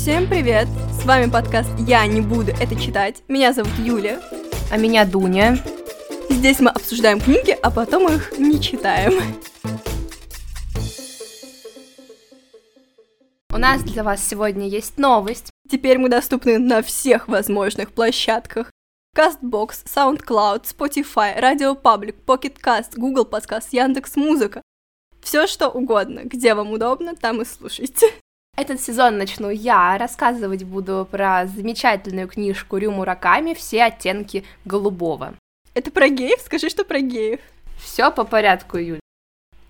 Всем привет! С вами подкаст «Я не буду это читать». Меня зовут Юля. А меня Дуня. Здесь мы обсуждаем книги, а потом их не читаем. У нас для вас сегодня есть новость. Теперь мы доступны на всех возможных площадках. CastBox, SoundCloud, Spotify, Radio Public, Pocket Cast, Google Podcast, Яндекс Музыка. Все что угодно, где вам удобно, там и слушайте. Этот сезон начну я, рассказывать буду про замечательную книжку Рю Мураками «Все оттенки голубого». Это про геев? Скажи, что про геев. Все по порядку, Юль.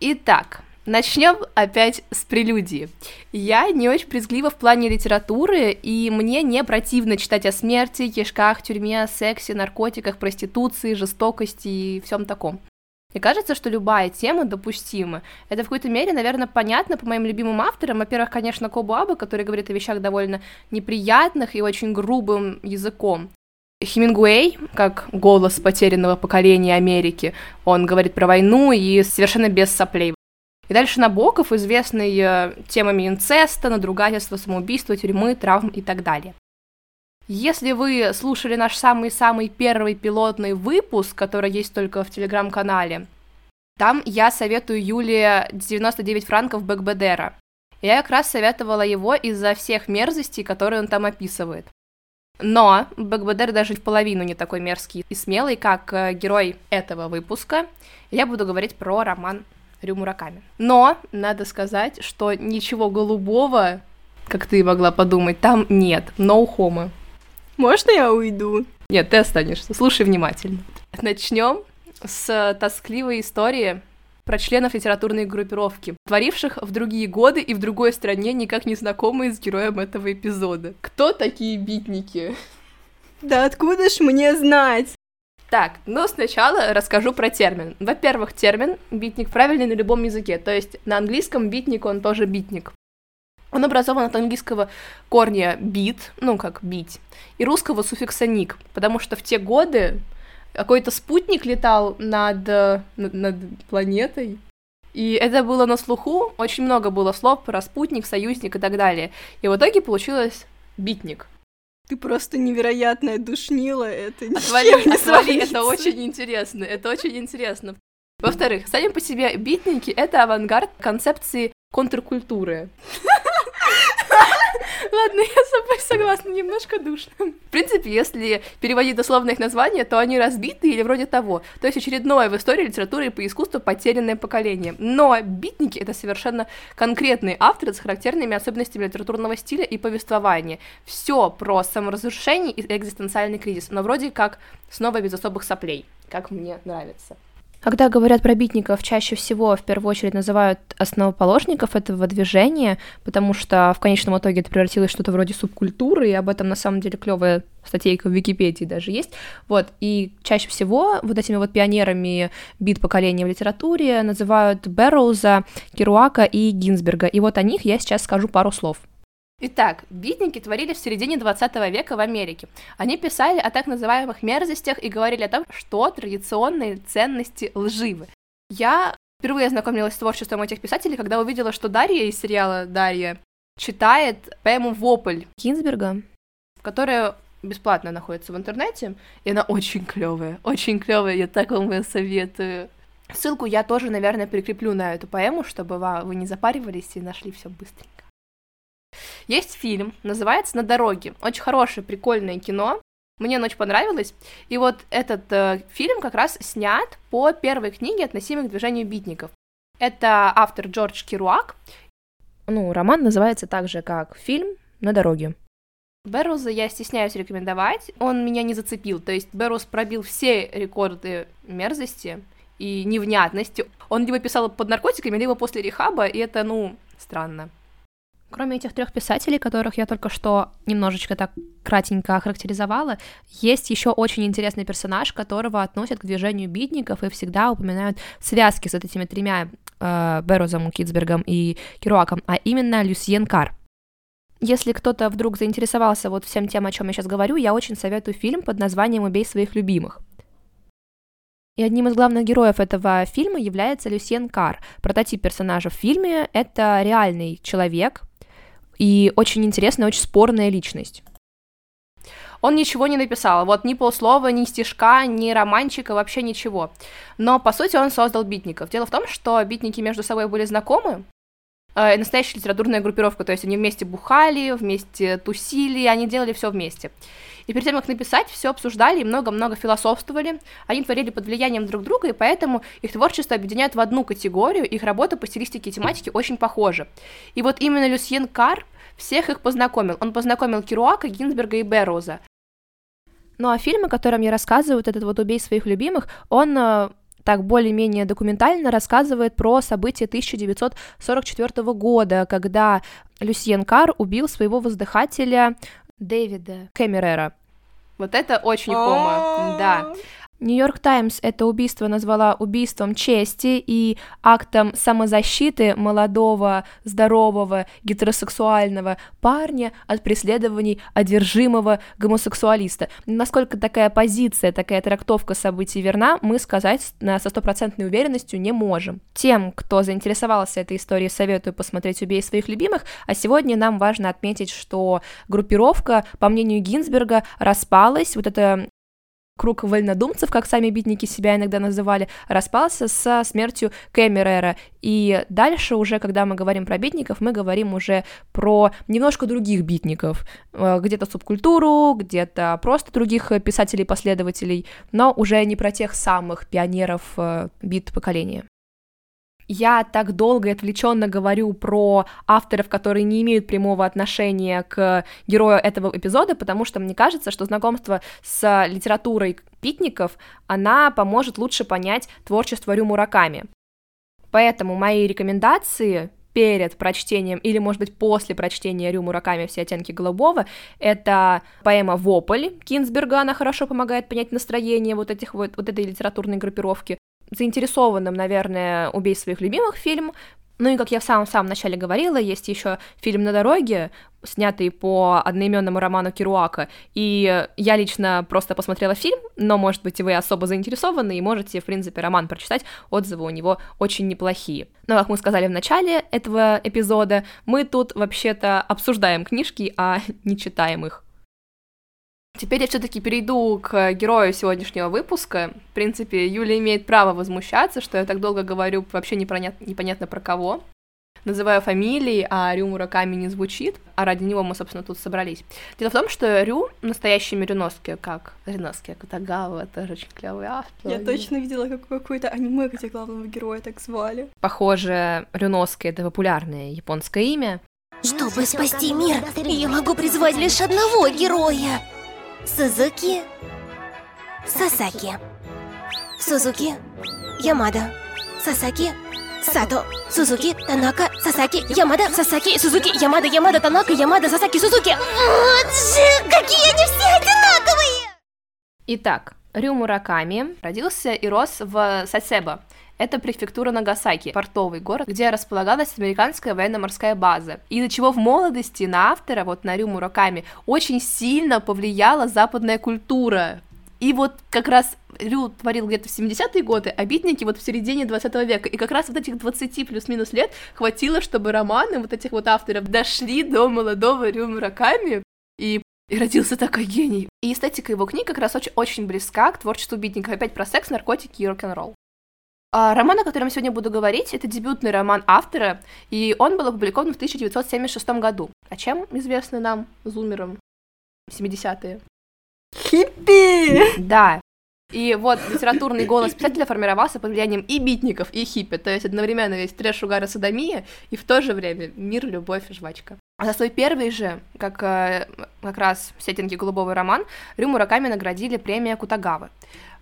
Итак, Начнем опять с прелюдии. Я не очень презглива в плане литературы, и мне не противно читать о смерти, кишках, тюрьме, сексе, наркотиках, проституции, жестокости и всем таком. Мне кажется, что любая тема допустима. Это в какой-то мере, наверное, понятно по моим любимым авторам. Во-первых, конечно, Кобу Аба, который говорит о вещах довольно неприятных и очень грубым языком. Хемингуэй, как голос потерянного поколения Америки, он говорит про войну и совершенно без соплей. И дальше Набоков, известный э, темами инцеста, надругательства, самоубийства, тюрьмы, травм и так далее. Если вы слушали наш самый-самый первый пилотный выпуск, который есть только в телеграм-канале, там я советую Юле 99 франков Бэкбедера. Я как раз советовала его из-за всех мерзостей, которые он там описывает. Но Бэкбедер даже в половину не такой мерзкий и смелый, как э, герой этого выпуска. Я буду говорить про роман Рю Мураками. Но надо сказать, что ничего голубого, как ты могла подумать, там нет. No homo. Можно я уйду? Нет, ты останешься. Слушай внимательно. Начнем с тоскливой истории про членов литературной группировки, творивших в другие годы и в другой стране, никак не знакомые с героем этого эпизода. Кто такие битники? Да откуда ж мне знать? Так, ну сначала расскажу про термин. Во-первых, термин битник правильный на любом языке, то есть на английском битник он тоже битник. Он образован от английского корня бит, ну как бить, и русского суффикса ник, потому что в те годы какой-то спутник летал над, над, над планетой, и это было на слуху, очень много было слов про спутник, союзник и так далее. И в итоге получилось битник. Ты просто невероятная душнила, это отвали, не отвали, это очень интересно, это очень интересно. Во-вторых, сами по себе битники — это авангард концепции контркультуры. Ладно, я с собой согласна, немножко душно. В принципе, если переводить дословно их названия, то они разбиты или вроде того. То есть очередное в истории литературы и по искусству потерянное поколение. Но битники — это совершенно конкретные авторы с характерными особенностями литературного стиля и повествования. Все про саморазрушение и экзистенциальный кризис, но вроде как снова без особых соплей, как мне нравится. Когда говорят про битников, чаще всего в первую очередь называют основоположников этого движения, потому что в конечном итоге это превратилось в что-то вроде субкультуры, и об этом на самом деле клевая статейка в Википедии даже есть. Вот, и чаще всего вот этими вот пионерами бит поколения в литературе называют Бэрроуза, Керуака и Гинзберга. И вот о них я сейчас скажу пару слов. Итак, битники творили в середине 20 века в Америке. Они писали о так называемых мерзостях и говорили о том, что традиционные ценности лживы. Я впервые ознакомилась с творчеством этих писателей, когда увидела, что Дарья из сериала «Дарья» читает поэму «Вопль» Кинзберга, которая бесплатно находится в интернете, и она очень клевая, очень клевая, я так вам ее советую. Ссылку я тоже, наверное, прикреплю на эту поэму, чтобы вы не запаривались и нашли все быстренько. Есть фильм, называется «На дороге». Очень хорошее, прикольное кино. Мне очень понравилось. И вот этот э, фильм как раз снят по первой книге, относимой к движению битников. Это автор Джордж Керуак. Ну, роман называется так же, как фильм «На дороге». Берруза я стесняюсь рекомендовать, он меня не зацепил, то есть Беррус пробил все рекорды мерзости и невнятности. Он либо писал под наркотиками, либо после рехаба, и это, ну, странно. Кроме этих трех писателей, которых я только что немножечко так кратенько охарактеризовала, есть еще очень интересный персонаж, которого относят к движению битников и всегда упоминают связки с этими тремя э, Берузом, Китсбергом и Керуаком, а именно Люсьен Кар. Если кто-то вдруг заинтересовался вот всем тем, о чем я сейчас говорю, я очень советую фильм под названием «Убей своих любимых». И одним из главных героев этого фильма является Люсьен Кар. Прототип персонажа в фильме — это реальный человек, и очень интересная, очень спорная личность. Он ничего не написал, вот ни полслова, ни стишка, ни романчика, вообще ничего. Но, по сути, он создал битников. Дело в том, что битники между собой были знакомы, э, настоящая литературная группировка, то есть они вместе бухали, вместе тусили, они делали все вместе. И перед тем, как написать, все обсуждали и много-много философствовали. Они творили под влиянием друг друга, и поэтому их творчество объединяет в одну категорию, их работа по стилистике и тематике очень похожи. И вот именно Люсьен Кар всех их познакомил. Он познакомил Керуака, Гинзберга и Берроуза. Ну а фильм, о котором я рассказываю, вот этот вот «Убей своих любимых», он э, так более-менее документально рассказывает про события 1944 года, когда Люсьен Кар убил своего воздыхателя Дэвида Кэмерера. Вот это очень хомо, да. Нью-Йорк Таймс это убийство назвала убийством чести и актом самозащиты молодого, здорового, гетеросексуального парня от преследований одержимого гомосексуалиста. Насколько такая позиция, такая трактовка событий верна, мы сказать со стопроцентной уверенностью не можем. Тем, кто заинтересовался этой историей, советую посмотреть «Убей своих любимых», а сегодня нам важно отметить, что группировка, по мнению Гинзберга, распалась, вот это круг вольнодумцев, как сами битники себя иногда называли, распался со смертью Кэмерера. И дальше уже, когда мы говорим про битников, мы говорим уже про немножко других битников. Э, где-то субкультуру, где-то просто других писателей-последователей, но уже не про тех самых пионеров э, бит поколения я так долго и отвлеченно говорю про авторов, которые не имеют прямого отношения к герою этого эпизода, потому что мне кажется, что знакомство с литературой питников, она поможет лучше понять творчество Рю Мураками. Поэтому мои рекомендации перед прочтением или, может быть, после прочтения Рю Мураками «Все оттенки голубого» — это поэма «Вопль» Кинсберга, она хорошо помогает понять настроение вот, этих вот, вот этой литературной группировки заинтересованным, наверное, «Убей своих любимых» фильм. Ну и, как я в самом-самом начале говорила, есть еще фильм «На дороге», снятый по одноименному роману Керуака, и я лично просто посмотрела фильм, но, может быть, вы особо заинтересованы и можете, в принципе, роман прочитать, отзывы у него очень неплохие. Но, как мы сказали в начале этого эпизода, мы тут вообще-то обсуждаем книжки, а не читаем их. Теперь я все-таки перейду к герою сегодняшнего выпуска. В принципе, Юля имеет право возмущаться, что я так долго говорю вообще непонятно, непонятно про кого. Называю фамилии, а Рю Мураками не звучит, а ради него мы, собственно, тут собрались. Дело в том, что Рю настоящий Рюноски, как Рюноски, Кутагава, тоже очень клевый автор. Я точно видела какое-то аниме, где главного героя так звали. Похоже, Рюноски — это популярное японское имя. Чтобы спасти мир, я могу призвать лишь одного героя. Сузуки, Сасаки, Сузуки, Ямада, Сасаки, Сато, Сузуки, Танака, Сасаки, Ямада, Сасаки, Сузуки, Ямада, Ямада, Танака, Ямада, Сасаки, Сузуки. Вот же, какие они все одинаковые! Итак, Рю Мураками родился и рос в Сасебо, это префектура Нагасаки, портовый город, где располагалась американская военно-морская база. Из-за чего в молодости на автора, вот на Рю Мураками, очень сильно повлияла западная культура. И вот как раз Рю творил где-то в 70-е годы, а битники вот в середине 20 века. И как раз вот этих 20 плюс-минус лет хватило, чтобы романы вот этих вот авторов дошли до молодого Рю Мураками, и и родился такой гений. И эстетика его книг как раз очень, очень близка к творчеству битников. Опять про секс, наркотики и рок-н-ролл. А, роман, о котором я сегодня буду говорить, это дебютный роман автора, и он был опубликован в 1976 году. А чем известны нам, зумерам, 70-е? Хиппи! Да. И вот литературный голос писателя формировался под влиянием и битников, и хиппи, то есть одновременно есть трэш, угар и садомия, и в то же время мир, любовь, жвачка. А за свой первый же, как, э, как раз в сеттинге «Голубого роман», Рю Мураками наградили премия Кутагавы.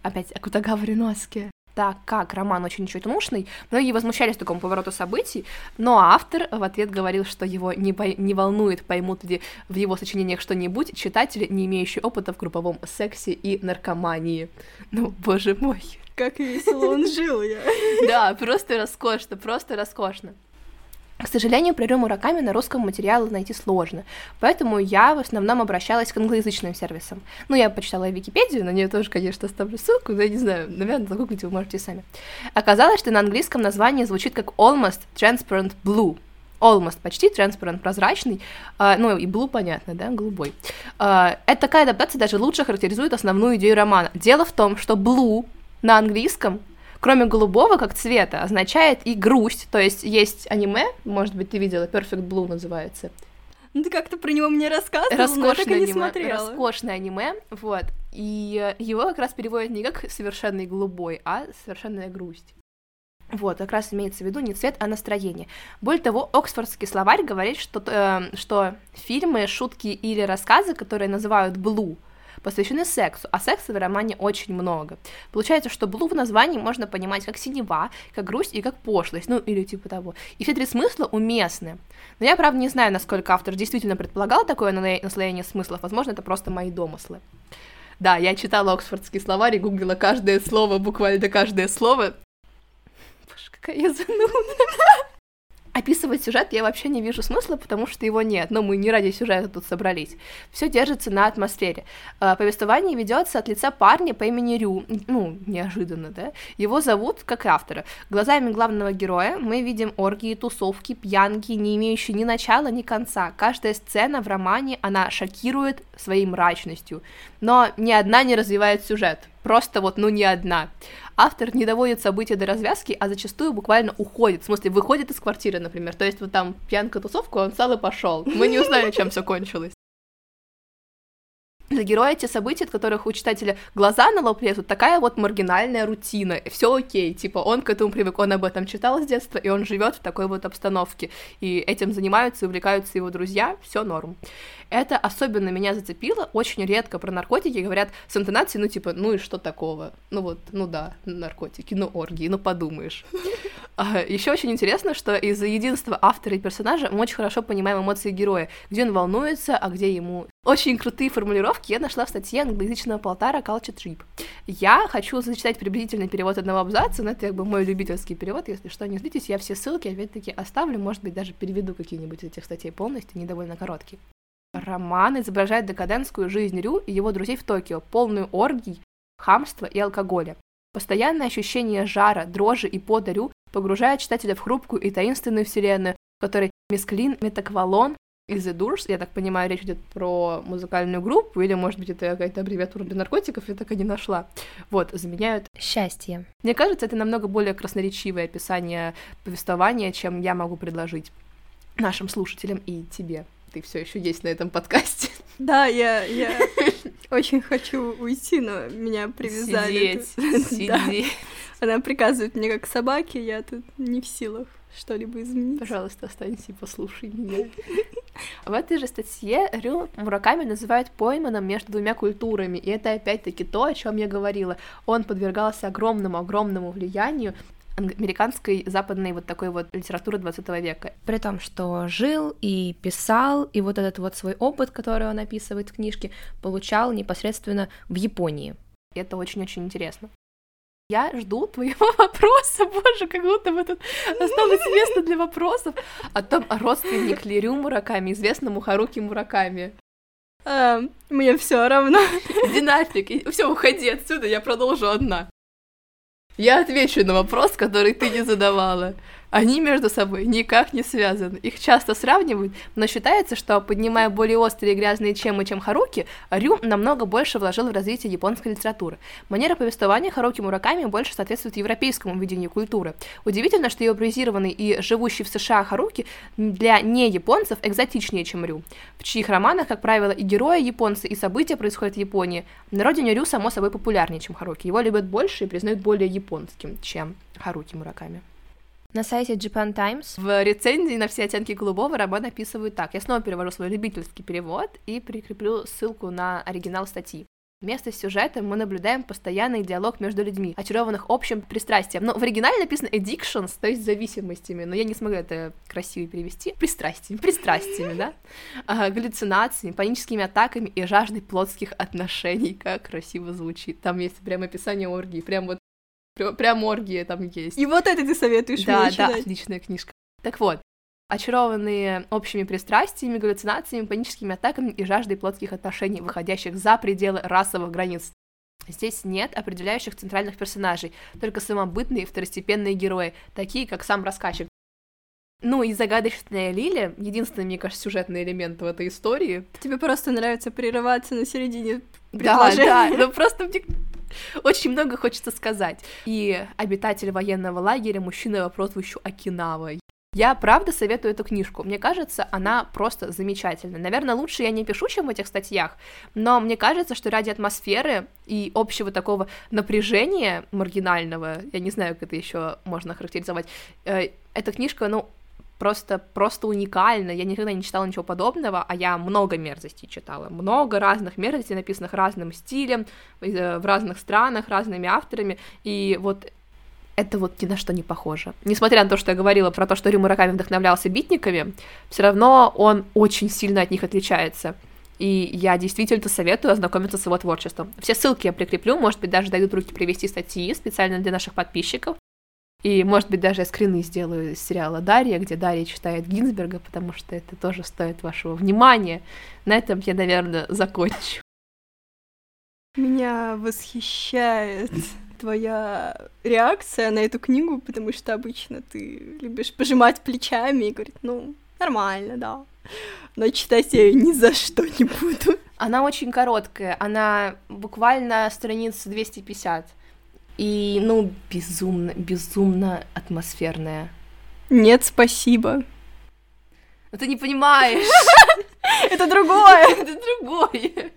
Опять Кутагава Риноски так как роман очень чудушный, многие возмущались такому повороту событий, но автор в ответ говорил, что его не, по... не волнует, поймут ли в его сочинениях что-нибудь читатели, не имеющие опыта в групповом сексе и наркомании. Ну, боже мой. Как весело он жил, я. Да, просто роскошно, просто роскошно. К сожалению, про Рю Мураками на русском материал найти сложно, поэтому я в основном обращалась к англоязычным сервисам. Ну, я почитала Википедию, на нее тоже, конечно, оставлю ссылку, но я не знаю, наверное, загуглите вы можете сами. Оказалось, что на английском название звучит как Almost Transparent Blue, almost, почти transparent, прозрачный, а, ну и blue, понятно, да, голубой. А, это такая адаптация даже лучше характеризует основную идею романа. Дело в том, что blue на английском кроме голубого как цвета, означает и грусть. То есть есть аниме, может быть, ты видела, Perfect Blue называется. Ну, ты как-то про него мне рассказывала, роскошное но я так и не аниме, смотрела. роскошное аниме, вот. И его как раз переводят не как совершенный голубой, а совершенная грусть. Вот, как раз имеется в виду не цвет, а настроение. Более того, Оксфордский словарь говорит, что, э, что фильмы, шутки или рассказы, которые называют blue, посвящены сексу, а секса в романе очень много. Получается, что blue в названии можно понимать как синева, как грусть и как пошлость, ну или типа того. И все три смысла уместны. Но я, правда, не знаю, насколько автор действительно предполагал такое наслоение смыслов, возможно, это просто мои домыслы. Да, я читала Оксфордский словарь гуглила каждое слово, буквально каждое слово. Боже, какая я зануда. Описывать сюжет я вообще не вижу смысла, потому что его нет, но мы не ради сюжета тут собрались. Все держится на атмосфере. А, повествование ведется от лица парня по имени Рю, ну, неожиданно, да? Его зовут, как и автора. Глазами главного героя мы видим оргии, тусовки, пьянки, не имеющие ни начала, ни конца. Каждая сцена в романе, она шокирует своей мрачностью, но ни одна не развивает сюжет, просто вот, ну, ни одна автор не доводит события до развязки, а зачастую буквально уходит, в смысле, выходит из квартиры, например. То есть вот там пьянка тусовка, он встал и пошел. Мы не узнали, чем все кончилось. Для героя те события, от которых у читателя глаза на лоб лезут, такая вот маргинальная рутина. Все окей, типа он к этому привык, он об этом читал с детства, и он живет в такой вот обстановке. И этим занимаются и увлекаются его друзья, все норм. Это особенно меня зацепило. Очень редко про наркотики говорят с интонацией, ну, типа, ну и что такого? Ну вот, ну да, наркотики, ну оргии, ну подумаешь. А, Еще очень интересно, что из-за единства автора и персонажа мы очень хорошо понимаем эмоции героя, где он волнуется, а где ему. Очень крутые формулировки я нашла в статье англоязычного полтара Culture Trip. Я хочу зачитать приблизительный перевод одного абзаца, но это как бы мой любительский перевод, если что, не злитесь, я все ссылки опять-таки оставлю, может быть, даже переведу какие-нибудь из этих статей полностью, они довольно короткие. Роман изображает декадентскую жизнь Рю и его друзей в Токио, полную оргий, хамства и алкоголя. Постоянное ощущение жара, дрожи и пота Рю погружает читателя в хрупкую и таинственную вселенную, в которой мисклин, метаквалон и The Doors, я так понимаю, речь идет про музыкальную группу, или, может быть, это какая-то аббревиатура для наркотиков, я так и не нашла. Вот, заменяют Счастье. мне кажется, это намного более красноречивое описание повествования, чем я могу предложить нашим слушателям и тебе. Ты все еще есть на этом подкасте. Да, я, я очень хочу уйти, но меня привязали. Сидеть, сидеть. Она приказывает мне как собаке, я тут не в силах что-либо изменить. Пожалуйста, останься и послушай меня. В этой же статье Рю Мураками называют пойманным между двумя культурами, и это опять-таки то, о чем я говорила. Он подвергался огромному-огромному влиянию американской западной вот такой вот литературы 20 века. При том, что жил и писал, и вот этот вот свой опыт, который он описывает в книжке, получал непосредственно в Японии. Это очень-очень интересно. Я жду твоего вопроса, боже, как будто бы тут осталось место для вопросов о том, родственник ли Рю Мураками, известному Харуки Мураками. Эм, мне все равно. Иди нафиг, все, уходи отсюда, я продолжу одна. Я отвечу на вопрос, который ты не задавала. Они между собой никак не связаны. Их часто сравнивают, но считается, что, поднимая более острые и грязные темы, чем Харуки, Рю намного больше вложил в развитие японской литературы. Манера повествования Харуки Мураками больше соответствует европейскому видению культуры. Удивительно, что европеизированный и живущий в США Харуки для не-японцев экзотичнее, чем Рю, в чьих романах, как правило, и герои японцы, и события происходят в Японии. На родине Рю, само собой, популярнее, чем Харуки. Его любят больше и признают более японским, чем Харуки Мураками. На сайте Japan Times В рецензии на все оттенки голубого роман описывают так. Я снова перевожу свой любительский перевод и прикреплю ссылку на оригинал статьи. Вместо сюжета мы наблюдаем постоянный диалог между людьми, очарованных общим пристрастием. Но в оригинале написано addictions, то есть зависимостями, но я не смогла это красиво перевести. Пристрастиями, пристрастиями, да? А, галлюцинациями, паническими атаками и жаждой плотских отношений. Как красиво звучит. Там есть прям описание оргии, прям вот прям, оргия там есть. И вот это ты советуешь Да, мне да, читать. отличная книжка. Так вот, очарованные общими пристрастиями, галлюцинациями, паническими атаками и жаждой плотских отношений, выходящих за пределы расовых границ. Здесь нет определяющих центральных персонажей, только самобытные второстепенные герои, такие как сам рассказчик. Ну и загадочная Лиля, единственный, мне кажется, сюжетный элемент в этой истории. Тебе просто нравится прерываться на середине Да, предложения. да, ну просто мне очень много хочется сказать. И обитатель военного лагеря, мужчина по прозвищу Окинава. Я правда советую эту книжку. Мне кажется, она просто замечательная. Наверное, лучше я не пишу, чем в этих статьях, но мне кажется, что ради атмосферы и общего такого напряжения маргинального, я не знаю, как это еще можно характеризовать, э, эта книжка, ну, просто, просто уникальна. Я никогда не читала ничего подобного, а я много мерзостей читала. Много разных мерзостей, написанных разным стилем, э, в разных странах, разными авторами. И вот это вот ни на что не похоже. Несмотря на то, что я говорила про то, что Рю Мураками вдохновлялся битниками, все равно он очень сильно от них отличается. И я действительно советую ознакомиться с его творчеством. Все ссылки я прикреплю, может быть, даже дойдут руки привести статьи специально для наших подписчиков. И, может быть, даже я скрины сделаю из сериала «Дарья», где Дарья читает Гинзберга, потому что это тоже стоит вашего внимания. На этом я, наверное, закончу. Меня восхищает твоя реакция на эту книгу, потому что обычно ты любишь пожимать плечами и говорить, ну, нормально, да. Но читать я ее ни за что не буду. Она очень короткая, она буквально страниц 250. И, ну, безумно, безумно атмосферная. Нет, спасибо. Но ты не понимаешь, Это другое. это другое.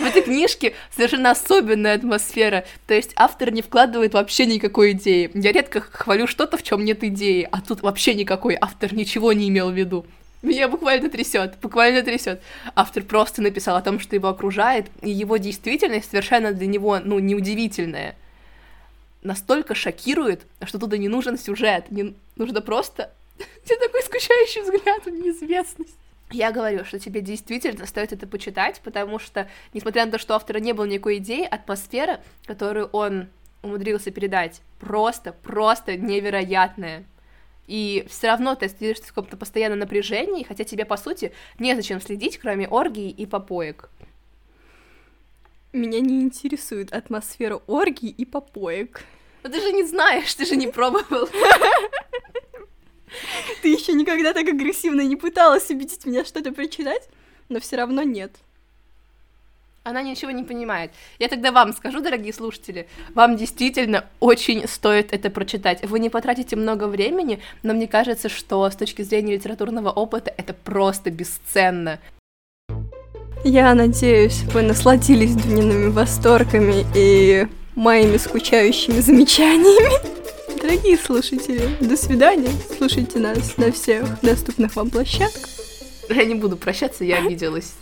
В этой книжке совершенно особенная атмосфера, то есть автор не вкладывает вообще никакой идеи. Я редко хвалю что-то, в чем нет идеи, а тут вообще никакой автор ничего не имел в виду. Меня буквально трясет, буквально трясет. Автор просто написал о том, что его окружает, и его действительность совершенно для него, ну, неудивительная. Настолько шокирует, что туда не нужен сюжет, не нужно просто... Тебе такой скучающий взгляд в неизвестность. Я говорю, что тебе действительно стоит это почитать, потому что, несмотря на то, что автора не было никакой идеи, атмосфера, которую он умудрился передать, просто, просто невероятная. И все равно ты остаешься в каком-то постоянном напряжении, хотя тебе, по сути, незачем следить, кроме оргий и попоек. Меня не интересует атмосфера оргий и попоек. Но ты же не знаешь, ты же не пробовал. Ты еще никогда так агрессивно не пыталась убедить меня что-то прочитать, но все равно нет. Она ничего не понимает. Я тогда вам скажу, дорогие слушатели, вам действительно очень стоит это прочитать. Вы не потратите много времени, но мне кажется, что с точки зрения литературного опыта это просто бесценно. Я надеюсь, вы насладились Дуниными восторгами и моими скучающими замечаниями. Дорогие слушатели, до свидания. Слушайте нас на всех доступных вам площадках. Я не буду прощаться, я обиделась.